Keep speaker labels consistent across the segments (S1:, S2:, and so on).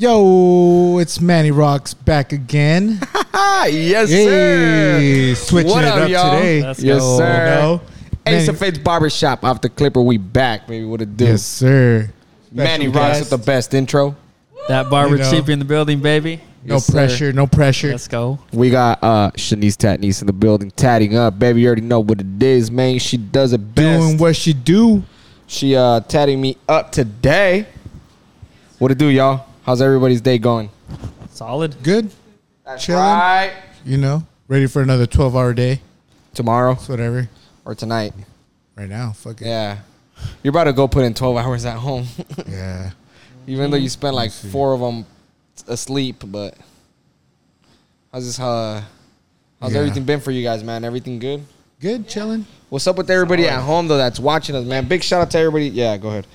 S1: Yo, it's Manny Rocks back again.
S2: Ah, yes,
S1: Hey,
S2: sir.
S1: switching
S2: What
S1: it
S2: up,
S1: up
S2: y'all?
S1: today.
S3: Let's
S2: Yes,
S3: go.
S2: sir.
S1: You know?
S2: Ace
S1: Manny-
S2: of Faith's Barbershop off the Clipper. We back, baby. What it do?
S1: Yes, sir.
S2: Manny
S1: Special
S2: rocks
S1: guest.
S2: with the best intro.
S3: That barber
S1: You know.
S3: cheap in the building, baby.
S1: No
S2: Yes, sir.
S1: pressure, no pressure.
S3: Let's go.
S2: We got uh Shanice Tatnese in the building, tatting up. Baby, you already know what it is, man. She does it best.
S1: Doing what she do.
S2: she uh tatting me up today. What it do, y'all? How's everybody's day going?
S3: Solid.
S1: Good.
S2: That's
S1: Chilling.
S2: right.
S1: You know, ready for another 12 hour day.
S2: Tomorrow
S1: It's whatever.
S2: or tonight?
S1: Right now. Fuck it.
S2: Yeah. You're about to go put in 12 hours at home.
S1: Yeah.
S2: Even though you spent like four of them asleep, but how's this? Uh, how's
S1: Yeah.
S2: everything been for you guys, man? Everything good?
S1: Good. Chilling.
S2: What's up with everybody at home though that's watching us, man? Big shout out to everybody. Yeah, go ahead.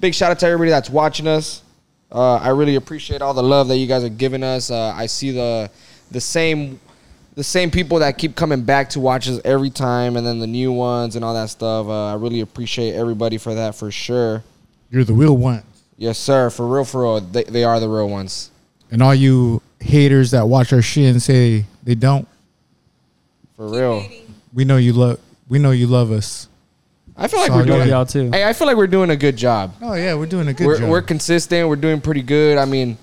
S2: Big shout out to everybody that's watching us. Uh, I really appreciate all the love that you guys are giving us. Uh, I see the the same the same people that keep coming back to watch us every time, and then the new ones and all that stuff. Uh, I really appreciate everybody for that for sure.
S1: You're the real ones.
S2: Yes, sir. For real, for real. They, they are the real ones.
S1: And all you haters that watch our shit and say they don't,
S2: For real.
S1: we know you love. We know you love us.
S2: I feel like
S1: So
S2: we're doing.
S3: y'all too.
S2: Hey, I feel like we're doing a good job.
S1: Oh yeah, we're doing a good
S2: we're,
S1: job.
S2: we're consistent. We're doing pretty good. I mean,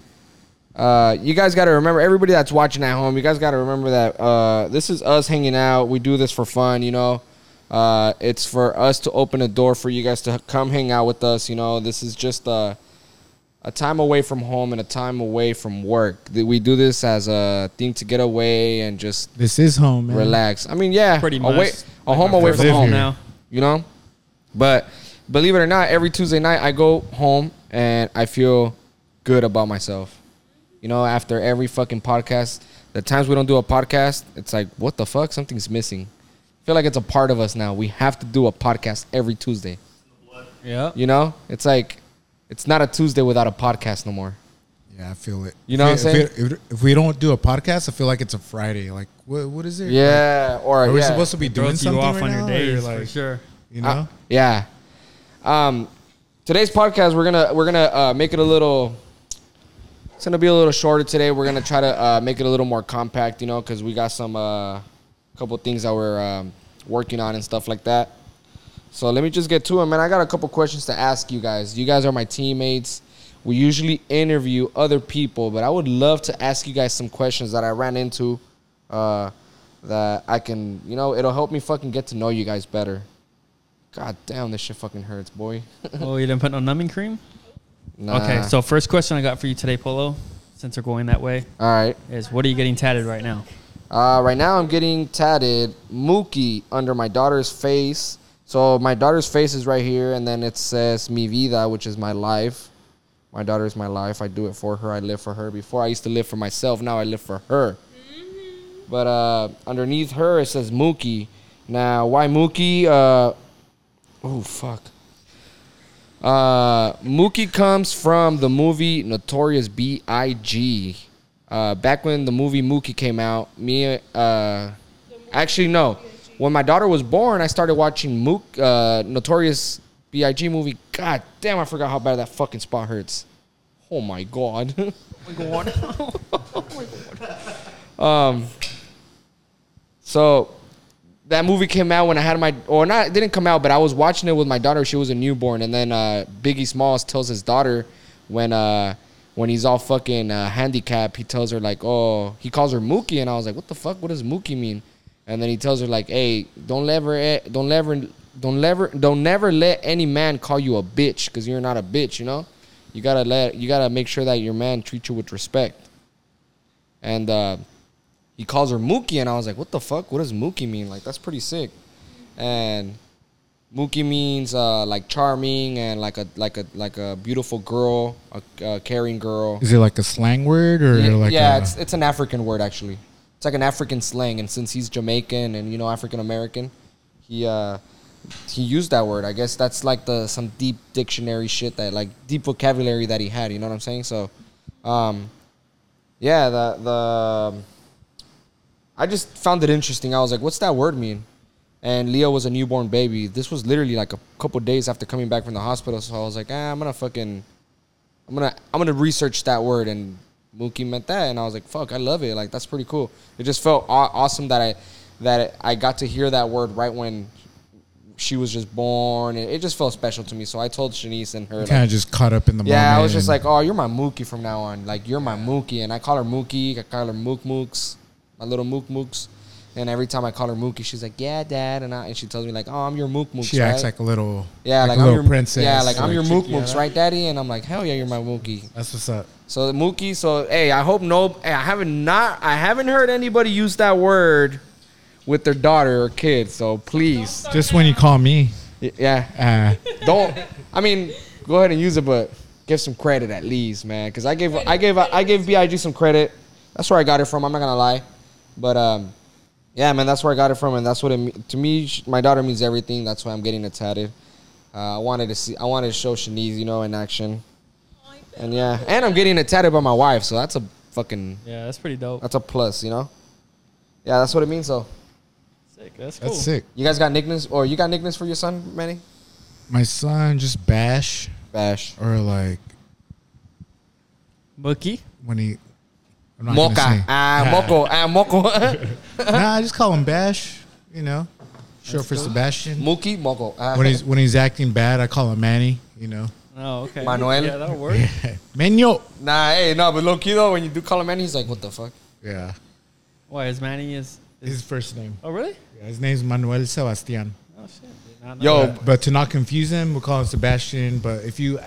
S2: uh, you guys got to remember, everybody that's watching at home, you guys got to remember that uh, this is us hanging out. We do this for fun, you know. Uh, it's for us to open a door for you guys to come hang out with us. You know, this is just a, a time away from home and a time away from work. We do this as a thing to get away and just
S1: this is home, man.
S2: relax. I mean, yeah,
S3: Pretty much.
S2: away, a
S3: Like
S2: home away from home
S1: here.
S3: now.
S2: you know. But believe it or not, every Tuesday night I go home and I feel good about myself. You know, after every fucking podcast, the times we don't do a podcast, it's like, what the fuck? Something's missing. I feel like it's a part of us now. We have to do a podcast every Tuesday.
S3: Yeah.
S2: You know, it's like it's not a Tuesday without a podcast no more.
S1: Yeah, I feel it.
S2: You know
S1: if
S2: what I'm
S1: we, If, we- if we don't do a podcast, I feel like it's a Friday. Like, what? What is it?
S2: Yeah, or
S1: Like, are we
S2: yeah.
S1: supposed to be doing
S3: Throws you
S1: something
S3: off
S1: right
S3: on
S1: now,
S3: your
S1: or
S3: days
S1: like,
S3: for sure.
S1: You know,
S2: Uh, yeah. Um, today's podcast we're gonna we're gonna uh, make it a little. It's gonna be a little shorter today. We're gonna try to uh, make it a little more compact, you know, because we got some uh, couple things that we're um, working on and stuff like that. So let me just get to it, man. I got a couple questions to ask you guys. You guys are my teammates. We usually interview other people, but I would love to ask you guys some questions that I ran into. Uh, that I can, you know, it'll help me fucking get to know you guys better. God damn, this shit fucking hurts, boy.
S3: oh, you didn't put no numbing cream?
S2: Nah.
S3: Okay, so first question I got for you today, Polo, since we're going that way,
S2: all right.
S3: is what are you getting tatted right now?
S2: Uh, right now, I'm getting tatted Mookie under my daughter's face. So my daughter's face is right here, and then it says Mi Vida, which is my life. My daughter is my life. I do it for her. I live for her. Before I used to live for myself. Now I live for her. But uh, underneath her it says Mookie. Now why Mookie? Uh, oh fuck. Uh, Mookie comes from the movie Notorious B.I.G. Uh, back when the movie Mookie came out, me, uh, actually no, when my daughter was born, I started watching Mook, uh, Notorious B.I.G. movie. God damn, I forgot how bad that fucking spot hurts. Oh my god. Oh my god. um, so that movie came out when I had my, or not, it didn't come out, but I was watching it with my daughter. She was a newborn, and then uh, Biggie Smalls tells his daughter when uh, when he's all fucking uh, handicapped, he tells her like, oh, he calls her Mookie, and I was like, what the fuck? What does Mookie mean? And then he tells her like, hey, don't ever, don't ever, don't never, don't never let any man call you a bitch because you're not a bitch, you know. You gotta let, you gotta make sure that your man treats you with respect. And uh, he calls her Mookie, and I was like, "What the fuck? What does Mookie mean? Like, that's pretty sick." And Mookie means uh, like charming and like a like a like a beautiful girl, a, a caring girl.
S1: is it like a slang word or
S2: Yeah,
S1: like
S2: yeah
S1: a,
S2: it's it's an African word actually. It's like an African slang, and since he's Jamaican and you know African American, he uh he used that word. I guess that's like the some deep dictionary shit that like deep vocabulary that he had. You know what I'm saying? So, um, yeah, the the I just found it interesting. I was like, what's that word mean? And Leo was a newborn baby. This was literally like a couple days after coming back from the hospital. So I was like, ah, I'm gonna fucking I'm gonna I'm gonna research that word and Mookie meant that and I was like fuck I love it like that's pretty cool. It just felt aw- awesome that I that I got to hear that word right when she was just born. It, it just felt special to me. So I told Shanice and her
S1: Kind of just caught up in the moment.
S2: yeah, I was just like, oh, you're my Mookie from now on. Like, you're my Mookie. And I call her Mookie. I call her Mook Mooks, my little Mook Mooks. And every time I call her Mookie, she's like, yeah, dad. And, I, and she tells me, like, oh, I'm your Mook Mooks,
S1: she
S2: right?
S1: acts like a little,
S2: yeah,
S1: like,
S2: like,
S1: a
S2: I'm
S1: little
S2: your
S1: princess.
S2: Yeah, like, I'm your Mook Mooks,
S1: yeah.
S2: right, daddy? And I'm like, hell yeah, you're my Mookie.
S1: That's what's up.
S2: So the Mookie, so hey, I hope no, hey, I haven't not, I haven't heard anybody use that word with their daughter or kid. So please,
S1: Just when you call me,
S2: yeah,
S1: uh,
S2: don't. I mean, go ahead and use it, but give some credit at least, man. Because I gave I gave I gave Big some credit. That's where I got it from. I'm not gonna lie, but um, yeah, man, that's where I got it from, and that's what it to me. sh- My daughter means everything. That's why I'm getting it tatted. Uh, I wanted to see. I wanted to show Shanice, you know, in action. And yeah, and I'm getting it tatted by my wife, so that's a fucking
S3: Yeah, that's pretty dope.
S2: that's a plus, you know. Yeah, that's what it means. So
S3: Sick. That's cool.
S1: that's sick.
S2: you guys got nicknames, or you got nicknames for your son, Manny?
S1: My son just bash
S2: Bash.
S1: or like
S3: Mookie.
S1: when he. I'm not
S2: Mocha.
S1: say-
S2: Ah, moco. Ah, moco.
S1: nah, I just call him Bash. You know, short for Sebastian.
S2: Mookie, moco. Ah.
S1: When he's when he's acting bad, I call him Manny. You know,
S3: Oh, okay.
S2: Manuel?
S3: Yeah, that'll work.
S1: Menyo.
S2: Nah, hey, no, but low key though, when you do call him Manny, he's like, what the fuck?
S1: Yeah,
S3: Why is Manny is? is
S1: his first name.
S3: oh really?
S1: Yeah, his name's Manuel Sebastian.
S3: Oh shit. Did not know
S2: Yo,
S3: that.
S1: But to not confuse him, we'll call him Sebastian. But if you,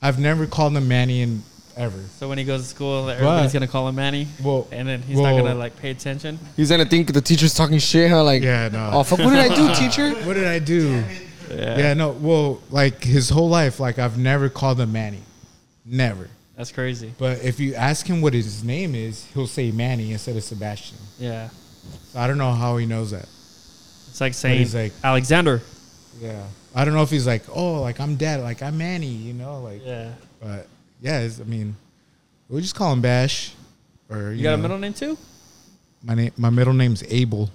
S1: I've never called him Manny in ever.
S3: So when he goes to school, everybody's
S1: What?
S3: gonna call him Manny,
S1: Well,
S3: and then he's
S1: well,
S3: not gonna like pay attention.
S2: He's gonna think the teacher's talking shit, huh? Like,
S1: Yeah, no.
S2: oh fuck, what did I do, teacher?
S1: What did I do?
S3: Yeah.
S1: Yeah, no. Well, like his whole life, like I've never called him Manny, never.
S3: That's crazy.
S1: But if you ask him what his name is, he'll say Manny instead of Sebastian.
S3: Yeah.
S1: So I don't know how he knows that.
S3: It's like saying
S1: he's like-
S3: Alexander.
S1: Yeah, I don't know if he's like, oh, like I'm dead, like I'm Manny, you know, like.
S3: Yeah.
S1: But yeah, it's, I mean, we just call him Bash, or you,
S3: You got a middle name too?
S1: My name, my middle name's Abel.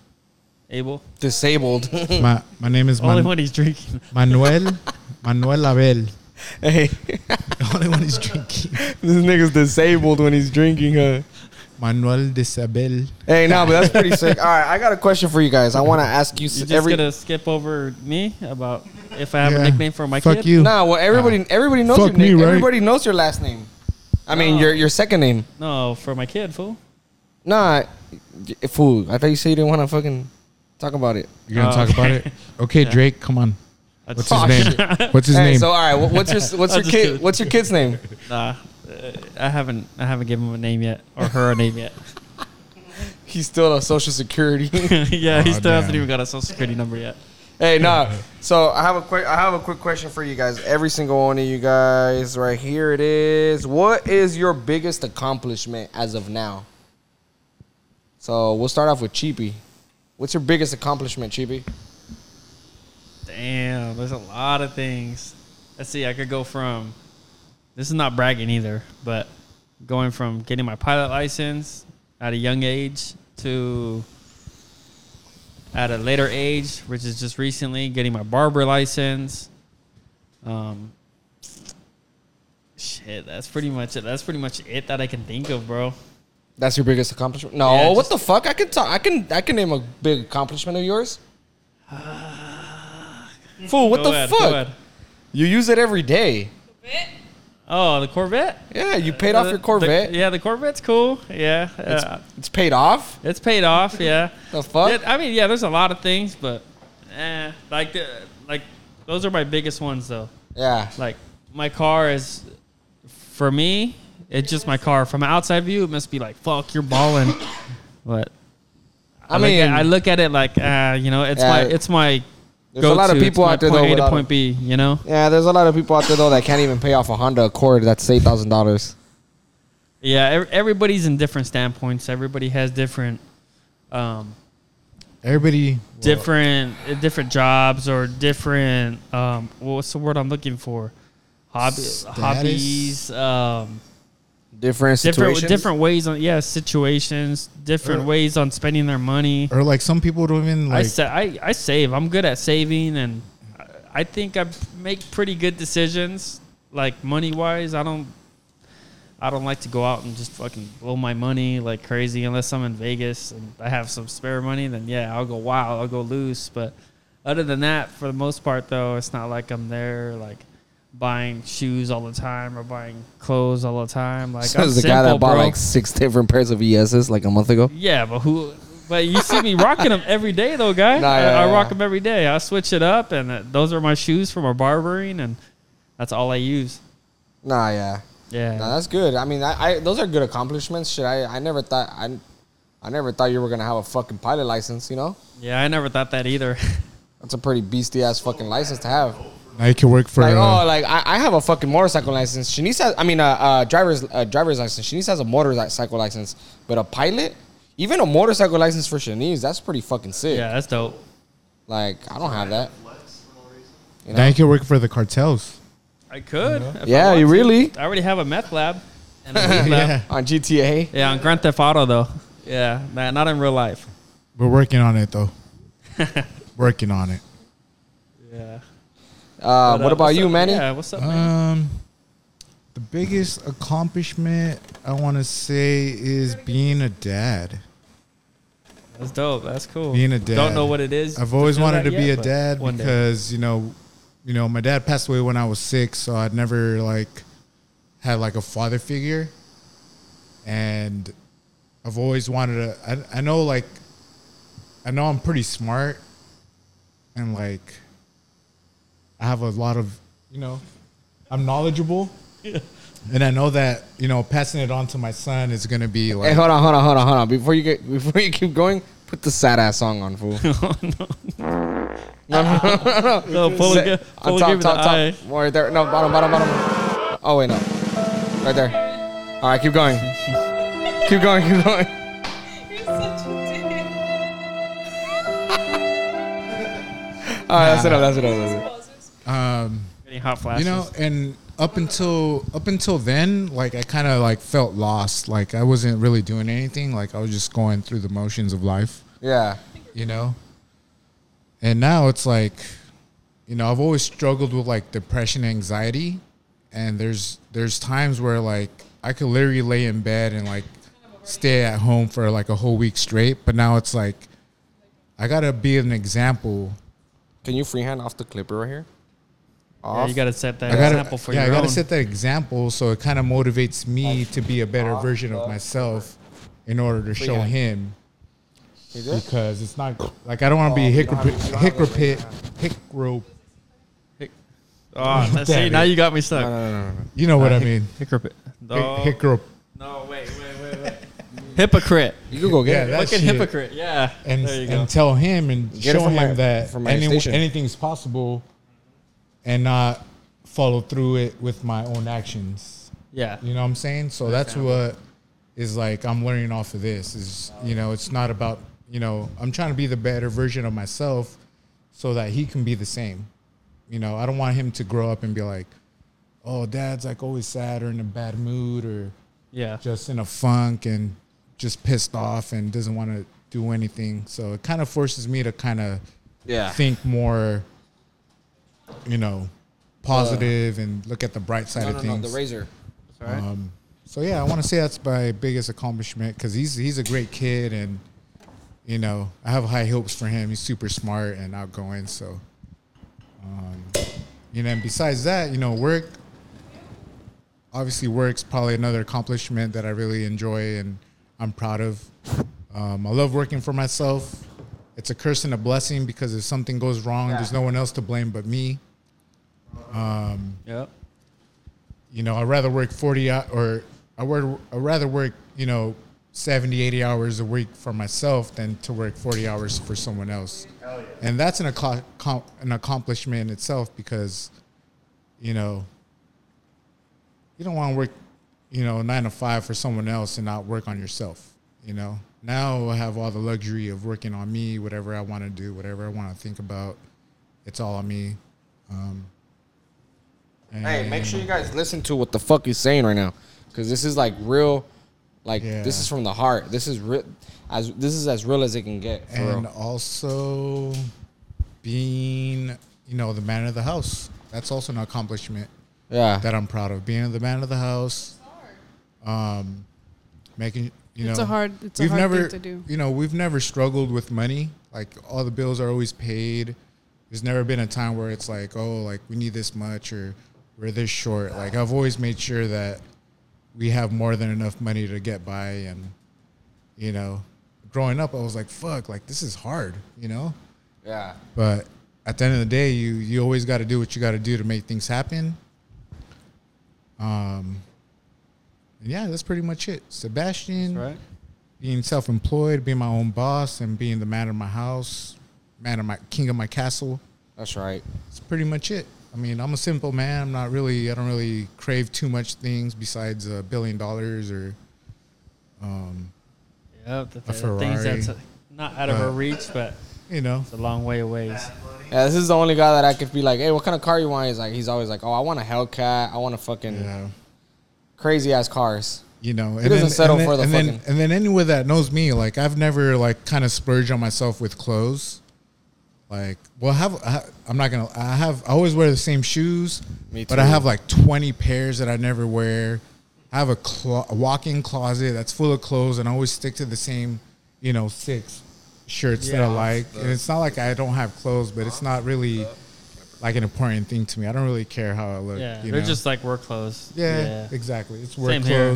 S3: Abel.
S2: Disabled.
S1: my my name is
S3: Only
S1: Man-
S3: when he's drinking.
S1: Manuel Manuel Abel.
S2: hey,
S1: The only when he's drinking.
S2: this nigga's disabled when he's drinking, huh?
S1: Manuel Desabel.
S2: Hey, no, but that's pretty sick. All right, I got a question for you guys. I want to ask you
S3: You
S2: s-
S3: just
S2: every.
S3: gonna skip over me about if I have
S1: Yeah.
S3: a nickname for my
S1: Fuck
S3: kid?
S1: you.
S2: Nah, well, everybody, everybody knows your
S1: me,
S2: name.
S1: right?
S2: Everybody knows your last name. I mean,
S3: No.
S2: your your second name.
S3: No, for my kid, fool.
S2: Nah, fool. I thought you said you didn't want to fucking talk about it.
S1: You gonna
S3: Oh,
S1: talk about it? Okay,
S3: Yeah.
S1: Drake, come on.
S3: That's
S1: What's his
S2: Oh,
S1: name? What's his
S2: hey,
S1: name?
S2: so all right, what's your what's your kid?
S3: kidding.
S2: What's your kid's name?
S3: Nah, uh, I haven't. I haven't given him a name yet, or her a name yet.
S2: He's still a social security.
S3: yeah, he still hasn't
S1: damn.
S3: even got a social security number yet.
S2: hey, nah. So I have a quick I have a quick question for you guys. Every single one of you guys, right here it is. What is your biggest accomplishment as of now? So we'll start off with Cheapy. What's your biggest accomplishment, Cheapy?
S3: Damn, there's a lot of things. Let's see. I could go from. This is not bragging either, but going from getting my pilot license at a young age to at a later age, which is just recently getting my barber license. Um, shit, that's pretty much it. That's pretty much it that I can think of, bro.
S2: That's your biggest accomplishment? No,
S3: Yeah,
S2: what
S3: just-
S2: the fuck? I can talk. I can. I can name a big accomplishment of yours. Fool, what
S3: Go
S2: the
S3: ahead,
S2: fuck? You use it every day.
S3: Oh, the Corvette.
S2: Yeah, you paid off
S3: The-
S2: your Corvette.
S3: the- yeah, the Corvette's cool. Yeah,
S2: It's,
S3: uh,
S2: it's paid off.
S3: it's paid off. Yeah.
S2: The fuck?
S3: I mean, yeah, there's a lot of things, but eh, like the like those are my biggest ones though.
S2: Yeah.
S3: Like my car is for me, it's just my car. From an outside view, it must be like fuck, you're balling. But
S2: I
S3: I, look
S2: mean,
S3: at, I look at it like uh, you know, it's
S2: Yeah.
S3: my it's my
S2: There's a lot of
S3: go-to. It's
S2: people out there
S3: point
S2: though
S3: A to
S2: without
S3: point B. You know.
S2: Yeah, there's a lot of people out there though that can't even pay off a Honda Accord that's eight thousand dollars.
S3: Yeah, everybody's in different standpoints. Everybody has different. Um,
S1: Everybody.
S3: different uh, different jobs or different um what's the word I'm looking for hobby hobbies um
S2: Different
S3: different
S2: situations.
S3: different ways on yeah situations different
S1: Or-
S3: ways on spending their money
S1: Or like some people don't even
S3: I
S1: like.
S3: sa- I I save I'm good at saving and I- I think I make pretty good decisions like money wise I don't I don't like to go out and just fucking blow my money like crazy unless I'm in Vegas and I have some spare money. Then yeah, I'll go wild. I'll go loose. But other than that, for the most part, though, it's not like I'm there like buying shoes all the time or buying clothes all the time. Like I'm
S2: Says the guy that bought
S3: bro.
S2: like six different pairs of ESs like a month ago.
S3: Yeah, but who? But you see me rocking them every day, though, guy.
S2: Nah,
S3: I,
S2: yeah,
S3: I
S2: yeah.
S3: rock them every day. I switch it up, and uh, those are my shoes from my barbering, and that's all I use.
S2: Nah, yeah.
S3: Yeah,
S2: Nah, that's good. I mean, I, I those are good accomplishments. Shit, I, I never thought I, I never thought you were gonna have a fucking pilot license. You know,
S3: yeah. I never thought that either.
S2: that's a pretty beastie ass fucking license to have.
S1: Now you can work for.
S2: Like,
S1: uh,
S2: oh, like I, I have a fucking motorcycle license. Shanice has, I mean, uh, uh driver's uh, driver's license. Shanice has a motorcycle license, but a pilot, even a motorcycle license for Shanice, that's pretty fucking sick.
S3: yeah, that's dope.
S2: Like I don't have that. You
S1: now you can work for the cartels.
S3: I could. if I
S2: Yeah,
S3: want
S2: you
S3: to.
S2: really?
S3: I already have a meth lab. And a weed lab.
S2: On GTA.
S3: yeah, on Grand Theft Auto though. Yeah, nah, not in real life.
S1: we're working on it though. working on it.
S3: Yeah.
S2: Uh, what about you,
S3: up-
S2: Manny?
S3: Yeah, what's up, man?
S1: Um, the biggest accomplishment I want to say is being a dad.
S3: That's dope. That's cool.
S1: Being a dad.
S3: Don't know what it is.
S1: I've always wanted
S3: that
S1: to be
S3: yet,
S1: a dad
S3: one day.
S1: because you know, you know, my dad passed away when I was six, so I'd never like had like a father figure, and I've always wanted to. I, I know like, I know I'm pretty smart, and like, I have a lot of, you know, I'm knowledgeable. Yeah. And I know that you know passing it on to my son is gonna be like
S2: Hey, hold on, hold on, hold on, hold on. Before you get, before you keep going, put the sad ass song on, fool. no, no, no, no, no.
S3: No, pull
S2: Say-
S3: a, pull
S2: on
S3: a
S2: top,
S3: give me
S2: top, top.
S3: eye.
S2: Right there. No, bottom, bottom, bottom. Oh wait, no. Right there. All right, keep going. keep going, keep going.
S4: You're such a dick.
S2: All right, that's enough. That's enough. That's enough.
S4: Pauses.
S1: um.
S3: Getting hot flashes.
S1: You know, and up until up until then, like I kind of like felt lost. Like I wasn't really doing anything. Like I was just going through the motions of life.
S2: Yeah.
S1: You know. And now it's like, you know, I've always struggled with like depression, anxiety, and there's there's times where like I could literally lay in bed and like stay at home for like a whole week straight. But now it's like I gotta be an example
S2: Can you freehand off the clipper right here?
S3: Yeah, you got to set that
S1: I gotta,
S3: example for
S1: yeah, I gotta set that example so it kind of motivates me to be a better version of myself in order to show
S2: yeah.
S1: him
S2: You
S1: because it's not like I don't want to be a
S2: Oh, you don't
S1: hypocrite,
S2: you don't have a
S1: hypocrite, hypocrite.
S3: oh, see.
S1: Damn
S3: Now you got me stuck.
S2: No, no, no, no, no.
S1: You know what
S3: Uh,
S1: I
S3: hic-
S1: mean?
S3: Hypocrite. No,
S1: Hypocrite.
S3: no, wait, wait, wait, wait. Hypocrite.
S2: You could go get
S1: Yeah,
S2: it.
S1: that
S3: Fucking hypocrite. Yeah.
S1: and
S3: there you go.
S1: and tell him and
S2: Get
S1: show him
S2: my-
S1: that
S2: from my
S1: any, anything's possible, and not follow through it with my own actions.
S3: yeah.
S1: You know what I'm saying? So that's what is like I'm learning off of this is you know it's not about you know I'm trying to be the better version of myself so that he can be the same. You know I don't want him to grow up and be like, oh, dad's like always sad or in a bad mood or
S3: Yeah.
S1: just in a funk and just pissed off and doesn't want to do anything. So it kind of forces me to kind of
S2: Yeah.
S1: think more, you know, positive and look at the bright side
S2: No,
S1: of
S2: no, no.
S1: things.
S2: The razor.
S1: Um, so yeah, I want to say that's my biggest accomplishment because he's he's a great kid and you know I have high hopes for him. He's super smart and outgoing. So, um, you know, and besides that, you know, work. Obviously, work's probably another accomplishment that I really enjoy and I'm proud of. Um, I love working for myself. It's a curse and a blessing because if something goes wrong,
S2: Yeah.
S1: there's no one else to blame but me.
S3: Um, yep.
S1: you know, I'd rather work 40 or I would I'd rather work, you know, 70, 80 hours a week for myself than to work 40 hours for someone else. And that's an, acco- com- an accomplishment in itself because, you know, you don't want to work, you know, nine to five for someone else and not work on yourself, you know. Now I have all the luxury of working on me, whatever I want to do, whatever I want to think about. It's all on me. Um,
S2: Hey, make sure you guys listen to what the fuck he's saying right now, because this is like real, like
S1: Yeah.
S2: this is from the heart. This is real, as this is as real as it can get. For
S1: and
S2: real.
S1: also being you know the man of the house that's also an accomplishment
S2: Yeah,
S1: that i'm proud of being the man of the house Um, making you
S5: It's
S1: know
S5: a hard- it's a
S1: we've
S5: hard
S1: never
S5: thing to do.
S1: you know we've never struggled with money. Like all the bills are always paid. There's never been a time where it's like oh like we need this much or we're this short. Like I've always made sure that we have more than enough money to get by and you know growing up i was like fuck like this is hard you know
S2: Yeah.
S1: but at the end of the day you you always got to do what you got to do to make things happen um and yeah that's pretty much it sebastian
S3: Right.
S1: being self-employed being my own boss and being the man of my house man of my king of my castle
S2: That's right.
S1: that's pretty much it. I mean, I'm a simple man. I'm not really. I don't really crave too much things besides a billion dollars or. Um,
S3: Yep. The,
S1: A
S3: the things
S1: Ferrari.
S3: that's not out of
S1: Uh,
S3: our reach, but
S1: you know,
S3: it's a long way away.
S2: Yeah, this is the only guy that I could be like, hey, what kind of car you want? He's like, he's always like, oh, I want a Hellcat. I want a fucking
S1: yeah,
S2: crazy ass cars.
S1: you know.
S2: He doesn't settle
S1: and
S2: for the
S1: and
S2: fucking-
S1: Then, and then anyone that knows me, like I've never like kind of splurged on myself with clothes. Like, well, I have I, I'm not gonna. I have. I always wear the same shoes,
S2: Me
S1: but I have like 20 pairs that I never wear. I have a, clo- a walk-in closet that's full of clothes, and I always stick to the same, you know, six shirts that I
S3: Yeah.
S1: like. And it's not like I don't have clothes, but it's not really like an important thing to me. I don't really care how I look.
S3: Yeah,
S1: you
S3: they're
S1: know?
S3: just like work clothes.
S1: yeah, exactly. It's work
S3: Same here.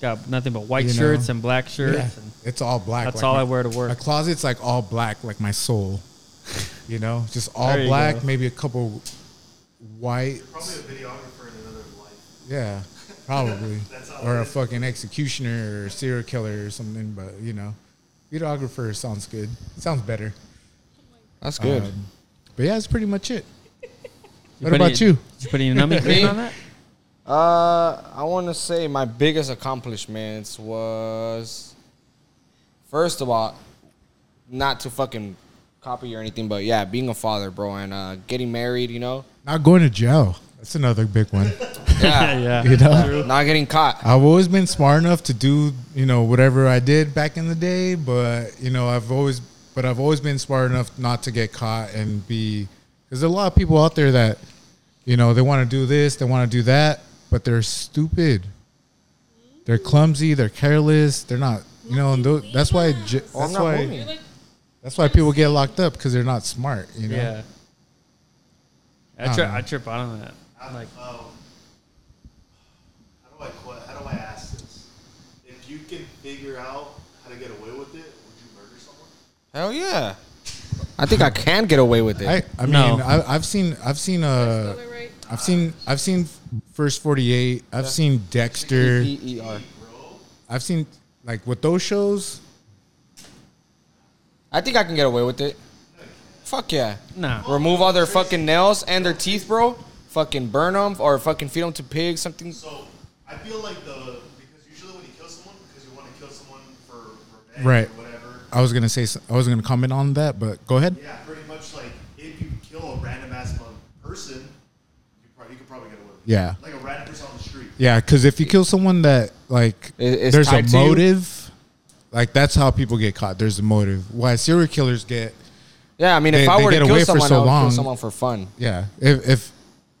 S3: Got nothing but white
S1: You know.
S3: shirts and black shirts.
S1: Yeah,
S3: And
S1: it's all black.
S3: that's
S1: like
S3: all
S1: my-
S3: I wear to work.
S1: My closet's like all black, like my soul. You know, just all
S3: There
S1: black,
S3: go.
S1: maybe a couple white.
S6: Probably a videographer in another life.
S1: Yeah, probably.
S6: That's how
S1: or a
S6: is.
S1: fucking executioner or serial killer or something. But you know, videographer sounds good. Sounds better.
S2: That's good.
S1: Um, but yeah, that's pretty much it. What about
S3: any-
S1: you?
S3: Did you put any nummy cream on that?
S2: Uh, I want to say my biggest accomplishments was, first of all, not to fucking copy or anything, but yeah, being a father, bro, and uh, getting married. You know,
S1: Not going to jail. That's another big one.
S2: yeah,
S3: yeah.
S1: You know,
S2: not getting caught.
S1: I've always been smart enough to do, you know, whatever I did back in the day, but you know, I've always, but I've always been smart enough not to get caught and be, because there are a lot of people out there that, you know, they want to do this, they want to do that, but they're stupid. They're clumsy. They're careless. They're not, you know, and tho- that's why, j-
S2: Oh,
S1: that's why,
S2: moving.
S4: You're like,
S1: that's why people get locked up because they're not smart. You know,
S3: Yeah. I,
S1: I
S3: tri-
S1: don't know.
S3: I trip out on that.
S6: How,
S3: Like,
S6: um, how do I que- how do I ask this? If you can figure out how to get away with it, would you murder someone?
S2: Hell yeah. I think I can get away with it.
S1: I, I mean,
S3: No.
S1: I, I've seen, I've seen, uh,
S4: spell it right.
S1: I've seen, I've seen First Forty Eight. I've seen Dexter.
S2: E-E-R.
S1: I've seen like with those shows.
S2: I think I can get away with it. Fuck yeah.
S3: nah.
S2: Remove all their fucking nails and their teeth, bro. Fucking burn them or fucking feed them to pigs. Something.
S6: So I feel like the because usually when you kill someone, because you want to kill someone for revenge
S1: Right.
S6: or whatever.
S1: I was gonna say I was gonna comment on that, but go ahead.
S6: Yeah, pretty much like if you kill a random ass person, you probably you could probably get away with it.
S1: Yeah,
S6: Like a random person on the street.
S1: yeah, because if you kill someone that like
S2: I- is
S1: there's a
S2: tied to you?
S1: motive, like that's how people get caught. There's a motive. Why serial killers get
S2: Yeah, I mean,
S1: They-
S2: if I were to
S1: get
S2: kill
S1: away for
S2: someone,
S1: so
S2: I would
S1: long.
S2: kill someone for fun.
S1: yeah. If if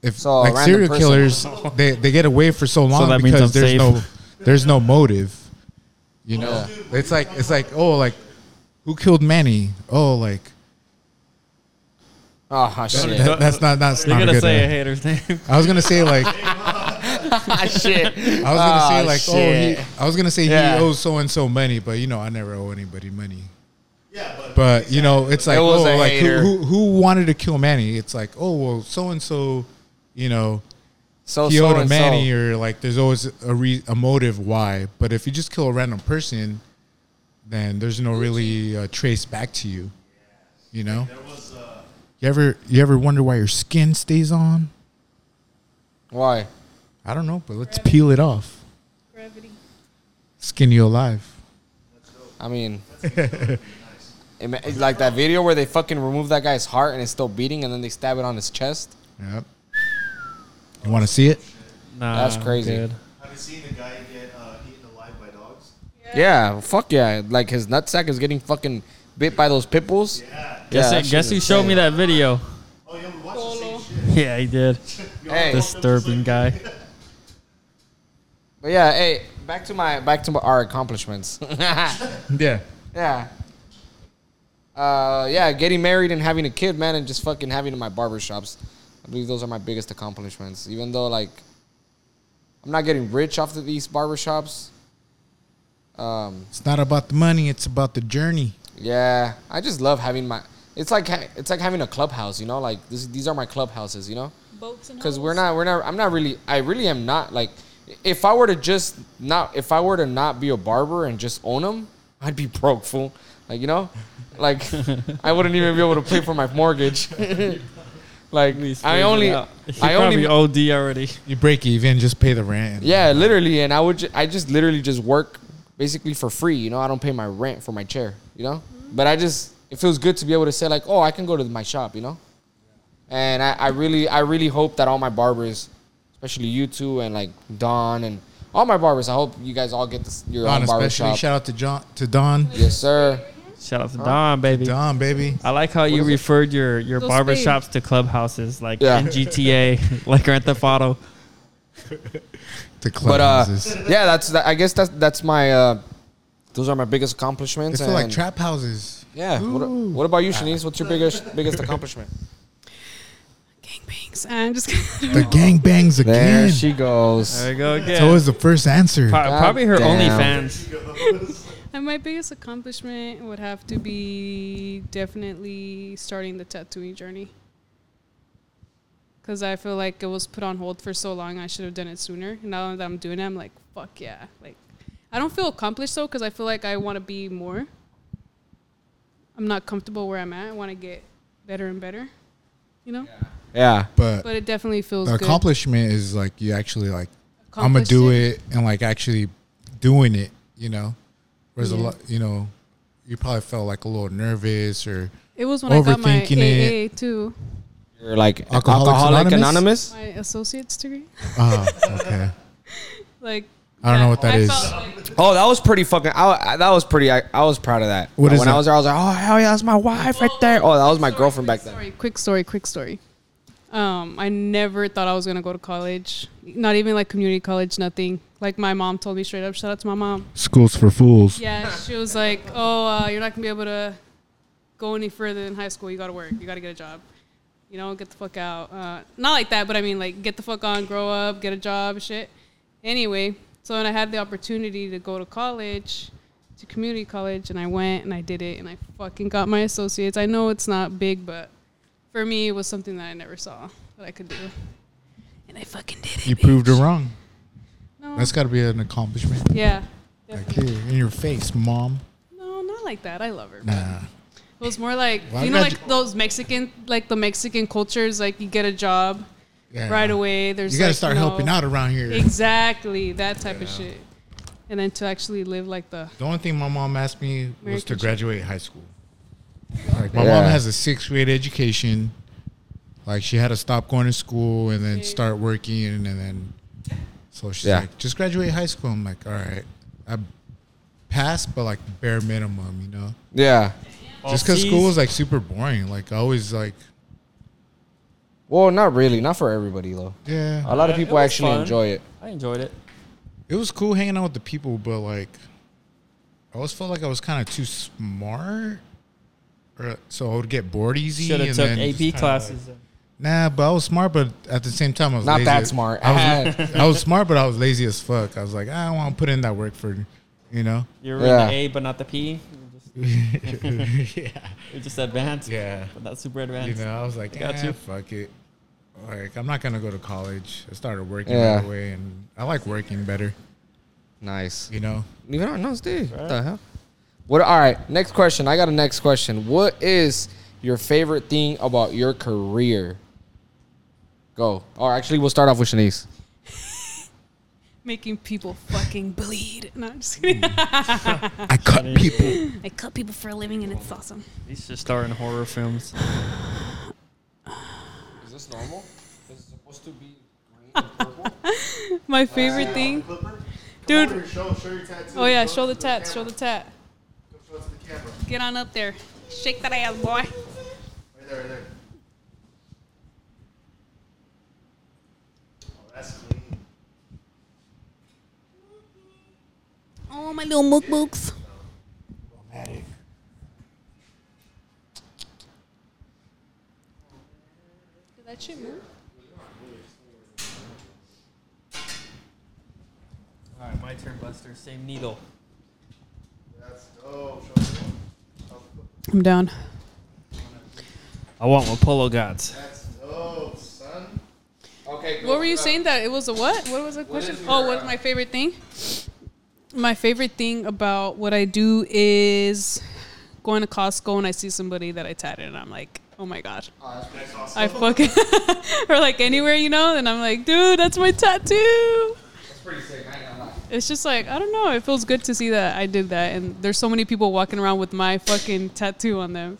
S1: if
S2: So,
S1: like serial
S2: person.
S1: killers, they they get away for so long
S3: that means
S1: because
S3: I'm
S1: there's
S3: safe.
S1: no there's no motive. You know,
S2: Yeah.
S1: it's like it's like oh like who killed Manny? Oh like
S2: Oh shit!
S1: that, that's not that's
S3: You're
S1: not a
S3: gonna
S1: good.
S3: say a hater's name.
S1: I was gonna say like ah,
S2: shit!
S1: I was gonna say
S2: Oh,
S1: like
S2: shit.
S1: oh he, I was gonna say
S2: Yeah.
S1: he owes so and so money, but you know I never owe anybody money.
S6: Yeah, but
S1: But you know it's like
S2: It was
S1: oh
S2: a
S1: like who,
S2: hater.
S1: who who wanted to kill Manny? It's like oh well so and so, you know
S2: So
S1: he
S2: so
S1: owed a
S2: and
S1: Manny
S2: so.
S1: or like there's always a re- a motive why. But if you just kill a random person, then there's no really uh, trace back to you. You know.
S6: was uh,
S1: You ever you ever wonder why your skin stays on?
S2: Why?
S1: I don't know, but let's peel it off.
S4: Gravity.
S1: Skin you alive.
S2: I mean, ima- like that video where they fucking remove that guy's heart and it's still beating, and then they stab it on his chest.
S1: Yep. You want to see it?
S3: Nah,
S2: That's crazy.
S6: have you seen a guy get uh, eaten alive by dogs?
S2: Yeah, fuck yeah! Like his nutsack is getting fucking bit by those pit bulls.
S6: Yeah.
S3: Guess,
S2: that
S3: it, guess who showed me that video?
S6: Oh yeah, we watched the
S4: Polo.
S6: shit.
S3: Yeah, he did.
S2: Hey,
S3: Disturbing guy.
S2: but yeah, hey, back to my back to my, our accomplishments.
S1: Yeah.
S2: yeah. Uh, yeah, getting married and having a kid, man, and just fucking having my barbershops. I believe those are my biggest accomplishments. Even though like I'm not getting rich off of these barbershops. Um,
S1: It's not about the money. It's about the journey.
S2: yeah, I just love having my. It's like ha- it's like having a clubhouse, you know. Like this, these are my clubhouses, you know.
S4: Boats and
S2: Because we're not, we're not. I'm not really. I really am not like. If I were to just not, if I were to not be a barber and just own them, I'd be broke, fool. Like you know, like I wouldn't even be able to pay for my mortgage. like I only, I
S3: I
S2: only,
S3: probably OD already.
S1: You break even, just pay the rent.
S2: yeah, literally, and I would, ju- I just literally just work basically for free. You know, I don't pay my rent for my chair. You know, but I just it feels good to be able to say like, oh, I can go to my shop. You know, and I, I really, I really hope that all my barbers, especially you two and like Don and all my barbers, I hope you guys all get this, your
S1: Don,
S2: own barber
S1: especially
S2: shop.
S1: shout out to John to Don.
S2: Yes, sir.
S3: Shout out to Don, baby.
S1: Don, baby.
S3: I like how you
S2: is it?
S3: referred your your
S4: Those
S3: barber
S4: fade.
S3: shops to clubhouses, like
S2: Yeah.
S3: in GTA, like Grand Theft Auto.
S1: To
S2: But uh, yeah, that's that, I guess that's that's my uh, those are my biggest accomplishments.
S1: they feel like trap houses.
S2: Yeah. What, what about you, Shanice? What's your biggest biggest accomplishment?
S4: Gangbangs. I'm just kidding.
S1: The gang bangs
S2: There
S1: again.
S2: she goes.
S3: There we go again.
S1: It's always the first answer.
S2: God
S3: probably her
S2: damn.
S3: OnlyFans.
S4: And my biggest accomplishment would have to be definitely starting the tattooing journey. Because I feel like it was put on hold for so long. I should have done it sooner. And now that I'm doing it, I'm like, fuck yeah. Like, I don't feel accomplished though, because I feel like I want to be more. I'm not comfortable where I'm at. I want to get better and better, you know?
S2: Yeah.
S1: But
S4: But it definitely feels
S1: the
S4: good.
S1: accomplishment is like you actually like I'm gonna do it and like actually doing it. You know, whereas a
S4: Yeah.
S1: lot, you know, you probably felt like a little nervous or
S4: It was when I got my
S1: Overthinking it.
S4: Too,
S2: You're like
S1: Alcoholics
S2: alcoholic,
S1: Anonymous?
S2: anonymous.
S4: my associate's degree.
S1: oh, okay.
S4: Like,
S1: I don't know what that
S4: I
S1: is.
S4: felt like-
S2: Oh, that was pretty fucking. I, I- that was pretty. I, I was proud of that.
S1: What is
S2: when I
S1: it?
S2: was there, I was like, oh hell yeah, that's my wife right there. Oh, that was my girlfriend back then.
S4: Story, quick story, quick story. Um, I never thought I was gonna go to college. Not even like community college, nothing. Like my mom told me straight up. Shout out to my mom.
S1: Schools for fools.
S4: Yeah, she was like, "Oh, uh, you're not gonna be able to go any further than high school. You gotta work. You gotta get a job. You know, get the fuck out. Uh, not like that, but I mean, like, get the fuck on, grow up, get a job, shit. Anyway, so when I had the opportunity to go to college, to community college, and I went and I did it, and I fucking got my associates. I know it's not big, but for me, it was something that I never saw that I could do, and I fucking did it.
S1: You proved her wrong.
S4: No,
S1: That's got to be an accomplishment.
S4: yeah.
S1: Like here in your face, mom.
S4: No, not like that. I love her.
S1: Nah.
S4: It was more like
S1: Well,
S4: you know,
S1: got
S4: like those Mexican, like the Mexican cultures. Like you get a job
S1: Yeah.
S4: right away. There's
S1: You got to
S4: like,
S1: start
S4: know,
S1: helping out around here.
S4: Exactly that type of shit, and then to actually live like the
S1: The only thing my mom asked me was
S4: American
S1: to
S4: shit.
S1: graduate high school. Like my
S2: Yeah.
S1: mom has a sixth grade education. Like she had to stop going to school and then start working and, then so she's
S2: Yeah.
S1: like, just graduate high school. I'm like, all right. I passed, but like bare minimum, you know.
S2: Yeah.
S1: Just because school was like super boring. Like I always like,
S2: Well, not really. Not for everybody though.
S1: yeah,
S2: A lot of people actually
S3: fun.
S2: enjoy it.
S3: I enjoyed it.
S1: it was cool hanging out with the people, but like, I always felt like I was kind of too smart, or so I would get bored easy.
S3: Should have took AP classes.
S1: like- Nah, but I was smart, but at the same time, I was
S2: Not
S1: lazy.
S2: that smart.
S1: I was, I was smart, but I was lazy as fuck. I was like, I don't want to put in that work for, you know.
S3: You're
S2: Yeah.
S3: in the A, but not the P. You're just,
S1: yeah,
S3: you're just advanced,
S1: yeah.
S3: but not super advanced.
S1: You know, I was like,
S3: Got
S1: eh,
S3: you.
S1: fuck it. Like, I'm not gonna go to college. I started working
S2: Yeah.
S1: right away, and I like working better.
S2: Nice.
S1: You know,
S2: Even on nose, dude. What the hell? What? All right. Next question. I got a next question. What is your favorite thing about your career? Go. Or actually, we'll start off with Shanice.
S4: Making people fucking bleed. No, I'm just kidding. Hmm.
S1: I cut people.
S4: I cut people for a living, and it's awesome.
S3: These should star in horror films.
S2: Is this normal? Is it supposed to be green and purple?
S4: My favorite
S6: uh, thing,
S4: Dude.
S6: here, Show, show your tattoo.
S4: oh yeah,
S6: it
S4: show the
S6: to
S4: tat, show the tat.
S6: Come show it to the camera.
S4: Get on up there, shake that ass, boy.
S6: Right there, right there. Oh, that's clean.
S4: My little mukbooks. Did that shit move?
S3: All right, my turn, Buster. Same needle.
S6: That's dope. Show.
S4: I'm down.
S3: I want what Polo got.
S6: That's dope, son.
S2: Okay.
S4: What were you saying that it was a what? What was the question?
S2: is
S4: oh,
S2: your,
S4: what's
S2: uh,
S4: my favorite thing? My favorite thing about what I do is going to Costco and I see somebody that I tatted and I'm like, oh my god, oh, I fucking or like anywhere you know, and I'm like, dude, that's my tattoo.
S2: That's pretty sick. I ain't gonna lie.
S4: It's just like I don't know. It feels good to see that I did that, and there's so many people walking around with my fucking tattoo on them.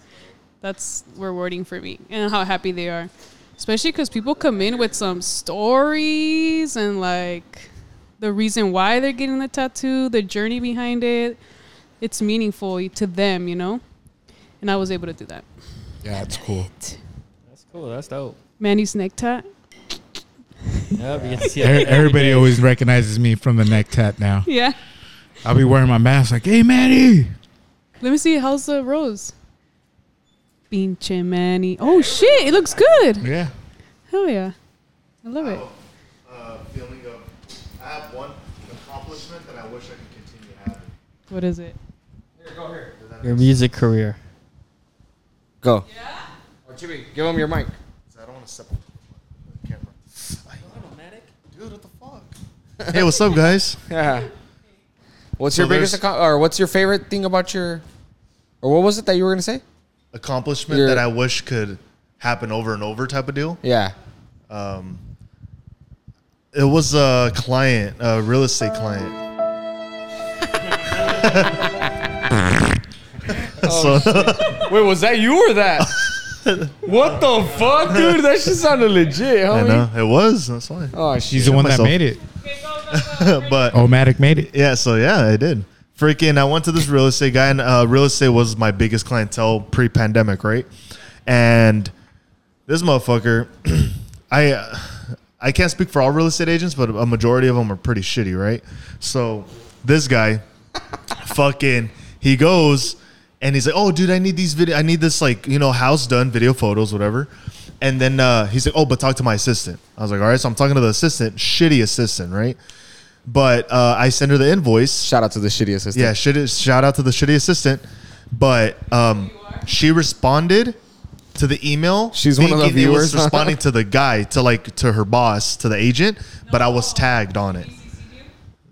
S4: That's rewarding for me, and how happy they are. Especially because people come in with some stories and like the reason why they're getting the tattoo, the journey behind it. It's meaningful to them, you know. And I was able to do that.
S1: Yeah, that's cool.
S3: That's cool. That's dope.
S4: Manny's neck tat.
S3: Yep, you can see er,
S1: Every-
S3: it.
S1: Everybody always recognizes me from the neck tat now.
S4: Yeah.
S1: I'll be wearing my mask like, hey, Manny.
S4: Let me see. How's the rose? Pinche Manny. Oh shit! It looks good.
S1: Yeah.
S4: Hell yeah. I love it.
S6: Uh, feeling of, I have one accomplishment that I wish I could continue having.
S4: What is it?
S2: Here, go here.
S3: Your
S6: make
S3: music career.
S2: Go. Yeah. Oh, or Chibi, give him your mic.
S6: sense? I don't want to step on the camera. Dude, what the fuck? hey, what's up, guys?
S2: Yeah. What's
S6: So
S2: your biggest
S6: there's-
S2: accom- or what's your favorite thing about your, or what was it that you were gonna say?
S6: Accomplishment
S2: Your-
S6: that I wish could happen over and over type of deal.
S2: Yeah.
S6: Um, it was a client, a real estate client. So
S2: Wait, was that you or that? what the fuck, dude? That shit sounded legit,
S6: I
S2: homie.
S6: know it was. That's why.
S2: Oh,
S1: She's
S2: she's
S1: the one that
S6: myself.
S1: made it.
S6: but
S1: Omatic made it.
S6: Yeah, so yeah, I did. Freaking, I went to this real estate guy, and uh, real estate was my biggest clientele pre-pandemic, right? And this motherfucker, I uh, I can't speak for all real estate agents, but a majority of them are pretty shitty, right? So this guy, fucking, he goes and he's like, "Oh, dude, I need these video, I need this like you know house done, video photos, whatever." And then uh, he's like, "Oh, but talk to my assistant." I was like, "All right." So I'm talking to the assistant, shitty assistant, right? But uh, I send her the invoice.
S2: Shout out to the shitty assistant.
S6: Yeah, shit, shout out to the shitty assistant. But um, she responded to the email.
S2: She's one of the viewers.
S6: responding to the guy, to like to her boss, to the agent. But I was tagged on it.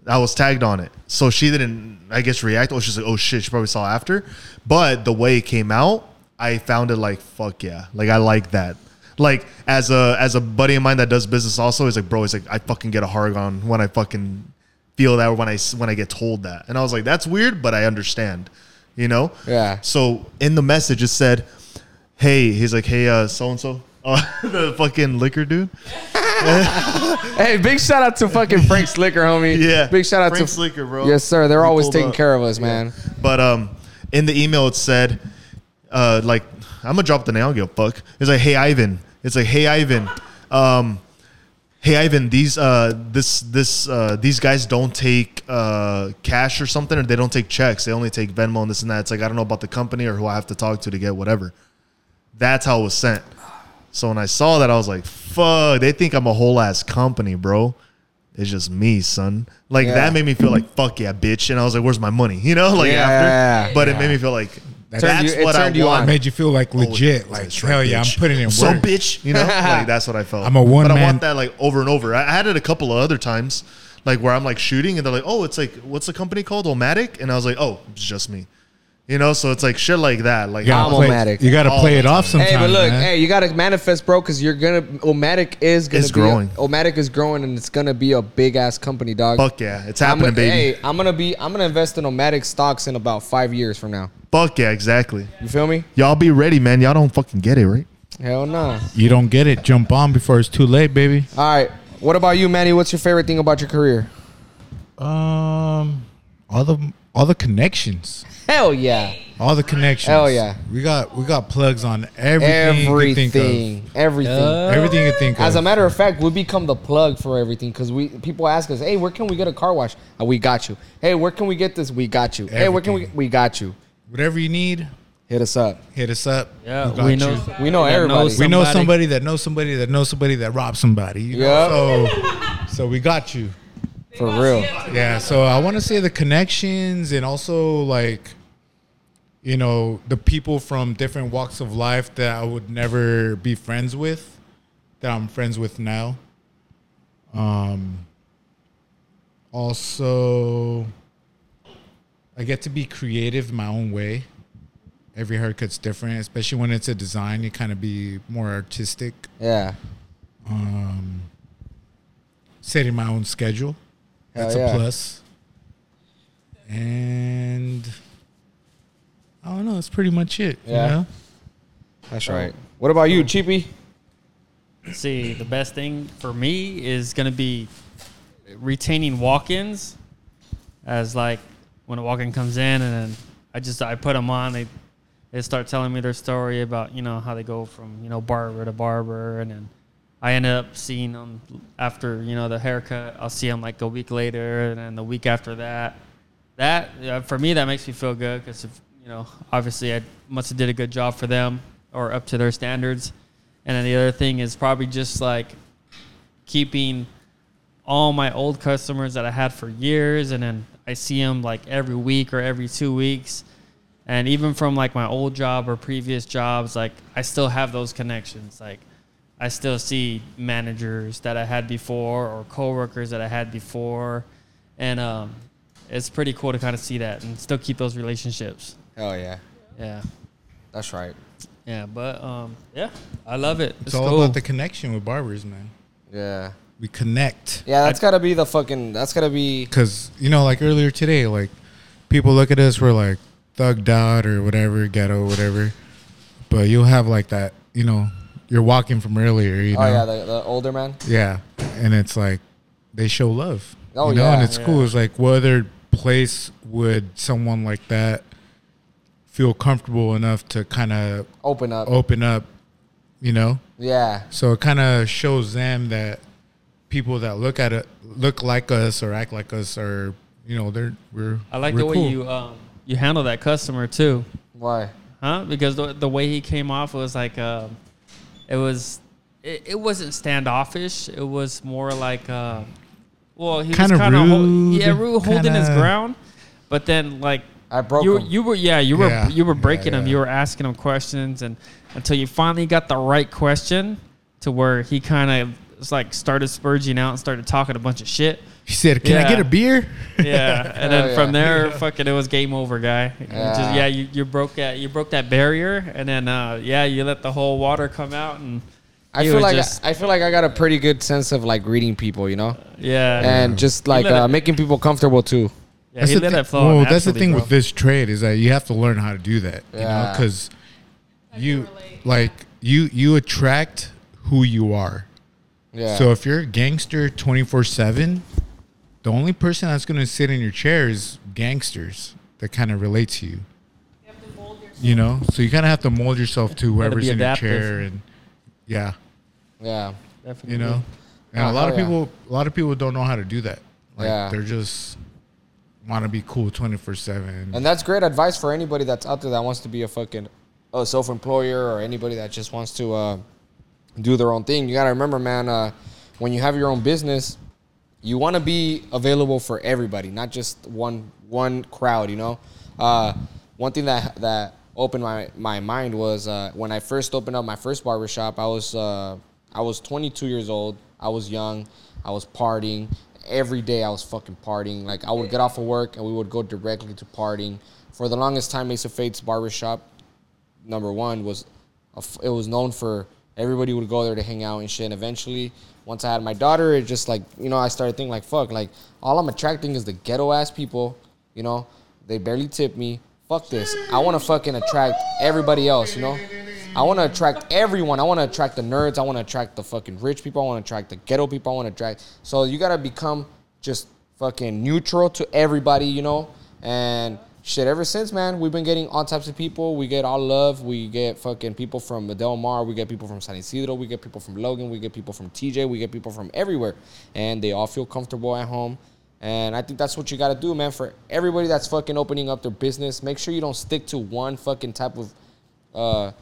S6: I was tagged on it, so she didn't. I guess react. Oh, she's like, oh shit. She probably saw after. But the way it came out, I found it like fuck yeah. Like I like that. Like as a as a buddy of mine that does business also, he's like, bro, he's like, I fucking get a hard on when I fucking feel that or when I when I get told that, and I was like, that's weird, but I understand, you know.
S2: Yeah.
S6: So in the message it said, hey, he's like, hey, uh, so and so, the fucking liquor dude.
S2: Hey, big shout out to fucking Frank Slicker, homie.
S6: Yeah.
S2: Big shout out
S6: Frank
S2: to
S6: Slicker, bro.
S2: Yes, sir. They're
S6: He
S2: always taking
S6: up.
S2: care of us, man.
S6: But um, in the email it said, uh, like I'm gonna drop the name. I don't give a fuck. It's like, hey Ivan. It's like, hey Ivan. Um, hey Ivan. These uh, this this uh, these guys don't take uh cash or something, or they don't take checks. They only take Venmo and this and that. It's like I don't know about the company or who I have to talk to to get whatever. That's how it was sent. So when I saw that, I was like, fuck. They think I'm a whole ass company, bro. It's just me, son. Like
S2: Yeah.
S6: that made me feel like fuck yeah, bitch. And I was like, where's my money? You know, like
S2: Yeah.
S6: after. But it made me feel like
S2: Turned
S6: that's
S2: you- it
S6: what I
S2: turned you
S6: want.
S2: on.
S1: It made you feel like legit.
S6: Oh,
S1: like,
S6: that's right,
S1: hell yeah, I'm putting in
S6: So
S1: work.
S6: bitch, you know, like that's what I felt.
S1: I'm a one
S6: But I
S1: one-man-
S6: want that like over and over. I I had it a couple of other times, like where I'm like shooting and they're like, oh, it's like what's the company called, Omatic? And I was like, oh, it's just me. You know, so it's like shit like that. Like
S1: You gotta
S2: I'm
S1: play,
S2: Omatic.
S1: you gotta play it off
S6: time.
S1: sometimes.
S2: Hey, but look,
S1: man.
S2: hey, you gotta manifest, bro, because you're gonna Omatic is gonna
S6: It's
S2: be a-
S6: growing.
S2: Omatic is growing, and it's gonna be a big ass company, dog.
S6: fuck yeah, it's
S2: I'm
S6: happening,
S2: gonna,
S6: baby.
S2: Hey, I'm gonna be, I'm gonna invest in Omatic stocks in about five years from now.
S6: Fuck yeah, exactly.
S2: You feel me?
S6: Y'all be ready, man. Y'all don't fucking get it, right?
S2: Hell no.
S1: you don't get it. Jump on before it's too late, baby.
S2: All right. What about you, Manny? What's your favorite thing about your career?
S1: Um, all the all the connections.
S2: Hell yeah.
S1: All the connections.
S2: Hell yeah.
S1: We got we got plugs on everything. you think of.
S2: Everything, everything.
S1: Everything you think of.
S2: As a matter of fact, we become the plug for everything because we people ask us, "Hey, where can we get a car wash?" Uh, we got you. Hey, where can we get this? We got you. Hey, where can we?
S1: Everything.
S2: We got you.
S1: Whatever you need,
S2: Hit us up.
S1: hit us up.
S3: Yeah,
S1: got
S3: we know.
S1: you.
S2: We know everybody.
S3: knows
S1: We know
S3: somebody.
S1: somebody that knows somebody that knows somebody that robbed somebody. You know? So, so we got you.
S2: For real.
S1: Yeah. So I want to say the connections and also like, you know, the people from different walks of life that I would never be friends with, that I'm friends with now. Um. Also, I get to be creative my own way. Every haircut's different, especially when it's a design. You kind of be more artistic.
S2: Yeah.
S1: Um, setting my own schedule.
S2: Hell
S1: That's
S2: yeah.
S1: a plus. And I don't know. That's pretty much it.
S2: Yeah.
S1: You know?
S2: That's right. What about you, Cheapy?
S3: See, the best thing for me is going to be retaining walk-ins as like when a walk-in comes in and then I just I put them on they they start telling me their story about you know how they go from you know barber to barber and then I end up seeing them after you know the haircut I'll see them like a week later and then the week after that that uh, for me that makes me feel good because you know obviously I must have did a good job for them or up to their standards and then the other thing is probably just like keeping all my old customers that I had for years, and then I see them like every week or every two weeks. And even from like my old job or previous jobs, like I still have those connections. Like I still see managers that I had before or coworkers that I had before, and um, it's pretty cool to kind of see that and still keep those relationships.
S2: Hell yeah.
S3: Yeah,
S2: That's right.
S3: yeah, but um, yeah, I love it.
S1: It's, all
S3: cool.
S1: about the connection with barbers, man.
S2: Yeah.
S1: We connect.
S2: Yeah, that's gotta be the fucking. That's gotta be.
S1: Because, you know, like earlier today, like people look at us, we're like thugged out or whatever, ghetto, whatever. But you'll have like that, you know, you're walking from earlier, you know?
S2: Oh yeah, the, the older man.
S1: Yeah, and it's like they show love.
S2: Oh,
S1: you know,
S2: yeah.
S1: and it's cool. It's like what other place would someone like that feel comfortable enough to kind of
S2: Open up.
S1: open up? You know,
S2: Yeah.
S1: so it kind of shows them that people that look at it look like us or act like us or you know, they're we're.
S3: I like
S1: we're
S3: the way
S1: cool.
S3: you um, you handle that customer too.
S2: Why?
S3: Huh? Because the, the way he came off was like, um, it was, it, it wasn't standoffish. It was more like, uh, well, he
S1: Kinda
S3: was kind of
S1: rude,
S3: yeah, rude, holding his
S1: kinda-
S3: ground. But then like
S2: I broke
S3: you, were-
S2: him.
S3: you were yeah, you were
S1: Yeah,
S3: you were
S1: yeah,
S3: breaking him.
S1: yeah.
S3: You were asking him questions, and until you finally got the right question to where he kind of like started spurging out and started talking a bunch of shit.
S1: He said, "Can I get a beer?"
S3: Yeah, and then
S2: Hell
S3: from
S2: yeah.
S3: there, fucking, it was game over, guy. You
S2: Yeah.
S3: just, yeah, you, you broke that you broke that barrier, and then uh, yeah, you let the whole water come out, and
S2: I feel like
S3: just-
S2: I feel like I got a pretty good sense of like reading people, you know,
S3: yeah,
S2: and just like uh,
S3: it-
S2: making people comfortable too.
S3: yeah, he
S1: the
S3: let
S1: thi-
S3: it flow.
S1: well, that's the thing
S3: bro.
S1: with this trade is that you have to learn how to do that. You know, because you
S4: relate.
S1: like you you attract who you are.
S2: Yeah.
S1: So if you're a gangster 24 7, the only person that's going to sit in your chair is gangsters that kind of relate to you.
S4: You have to mold yourself.
S1: You know? So you kind of have to mold yourself to whoever's in
S3: adaptive.
S1: your chair. And yeah,
S2: yeah.
S3: Definitely.
S1: you know? And
S2: Oh,
S1: a lot of
S2: hell yeah.
S1: people, a lot of people don't know how to do that. Like
S2: Yeah.
S1: they're just want to be cool 24 7.
S2: And that's great advice for anybody that's out there that wants to be a fucking a self-employer or anybody that just wants to uh, do their own thing. You gotta remember, man, uh, when you have your own business, you want to be available for everybody, not just one one crowd. You know, uh, one thing that that opened my my mind was uh, when I first opened up my first barber shop. I was uh, I was 22 years old. I was young. I was partying every day. I was fucking partying. Like I would get off of work and we would go directly to partying. For the longest time, Mesa Fate's barbershop, number one was a it was known for everybody would go there to hang out and shit. And eventually, once I had my daughter, it just like you know I started thinking like fuck, like all I'm attracting is the ghetto ass people. You know, they barely tip me. Fuck this. I want to fucking attract everybody else. You know, I want to attract everyone. I want to attract the nerds. I want to attract the fucking rich people. I want to attract the ghetto people. I want to attract. So you gotta become just fucking neutral to everybody. You know, and shit, ever since, man, we've been getting all types of people. We get all love. We get fucking people from Del Mar. We get people from San Ysidro. We get people from Logan. We get people from TJ. We get people from everywhere. And they all feel comfortable at home. And I think that's what you got to do, man. For everybody that's fucking opening up their business, make sure you don't stick to one fucking type of uh,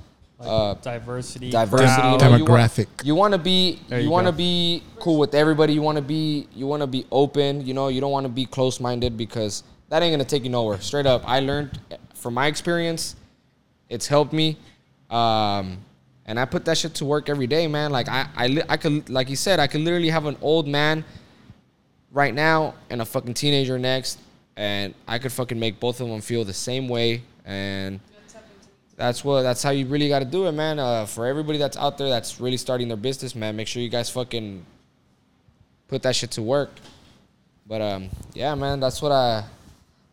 S2: uh,
S3: diversity,
S2: diversity.
S3: crowd.
S2: You, know,
S1: Demographic.
S2: You want to be
S3: There
S2: you,
S3: you
S2: want to be cool with everybody. You want to be you want to be open. You know, you don't want to be close minded because that ain't gonna take you nowhere. Straight up, I learned from my experience. It's helped me, um, and I put that shit to work every day, man. Like I I I could like you said, I could literally have an old man right now and a fucking teenager next, and I could fucking make both of them feel the same way and that's what that's how you really got to do it man uh, for everybody that's out there that's really starting their business man make sure you guys fucking put that shit to work but um yeah man that's what i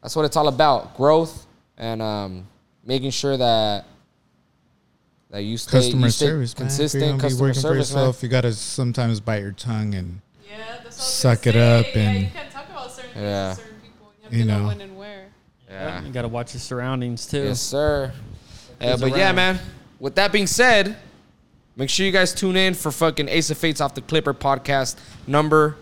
S2: that's what it's all about growth and um making sure that that you stay,
S1: Customer
S2: you stay
S1: service, man. If you're
S2: consistent
S1: gonna be
S2: customer
S1: working for
S2: service man
S1: yourself, you gotta sometimes bite your tongue and
S4: Yeah, that's what I was
S1: Suck
S4: gonna
S1: it up
S4: say. Yeah,
S1: and-
S4: you can't talk about certain things
S2: Yeah.
S4: to certain people. You have
S1: You
S4: to know,
S1: know.
S4: when and where.
S2: yeah
S3: You got to watch your surroundings too.
S2: Yes, sir. Yeah,
S3: Goes
S2: but yeah, man. With that being said, make sure you guys tune in for fucking Ace of Fates off the Clipper podcast number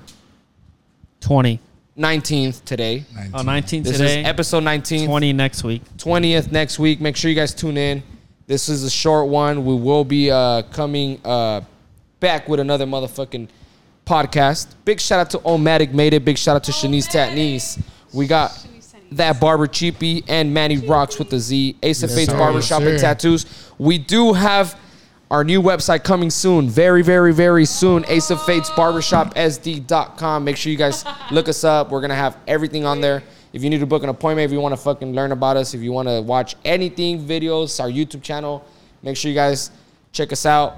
S3: 20.
S2: 19th today.
S1: 19.
S3: Oh, 19
S2: This
S3: today.
S2: is episode 19.
S3: 20 next week.
S2: 20th next week. Make sure you guys tune in. This is a short one. We will be uh, coming uh, back with another motherfucking podcast. Big shout out to Omatic Made It. Big shout out to Shanice Tatnese. We got that Barber Cheapy and Manny Rocks with the Z. Ace of
S1: Yes,
S2: Fates. Barbershop
S1: Yes,
S2: and. Tattoos. We do have our new website coming soon. Very, very, very soon. Ace of Fates Barbershop SD.com. Make sure you guys look us up. We're going to have everything on there. If you need to book an appointment, if you want to fucking learn about us, if you want to watch anything, videos, our YouTube channel, make sure you guys check us out.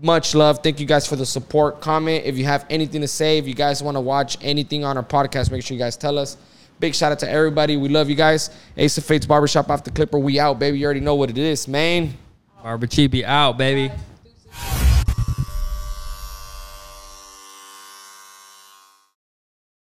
S2: Much love. Thank you guys for the support. Comment if you have anything to say. If you guys want to watch anything on our podcast, make sure you guys tell us. Big shout out to everybody. We love you guys. Ace of Fates Barbershop off the Clipper. We out, baby. You already know what it is, man.
S3: Barber Cheapy out, baby.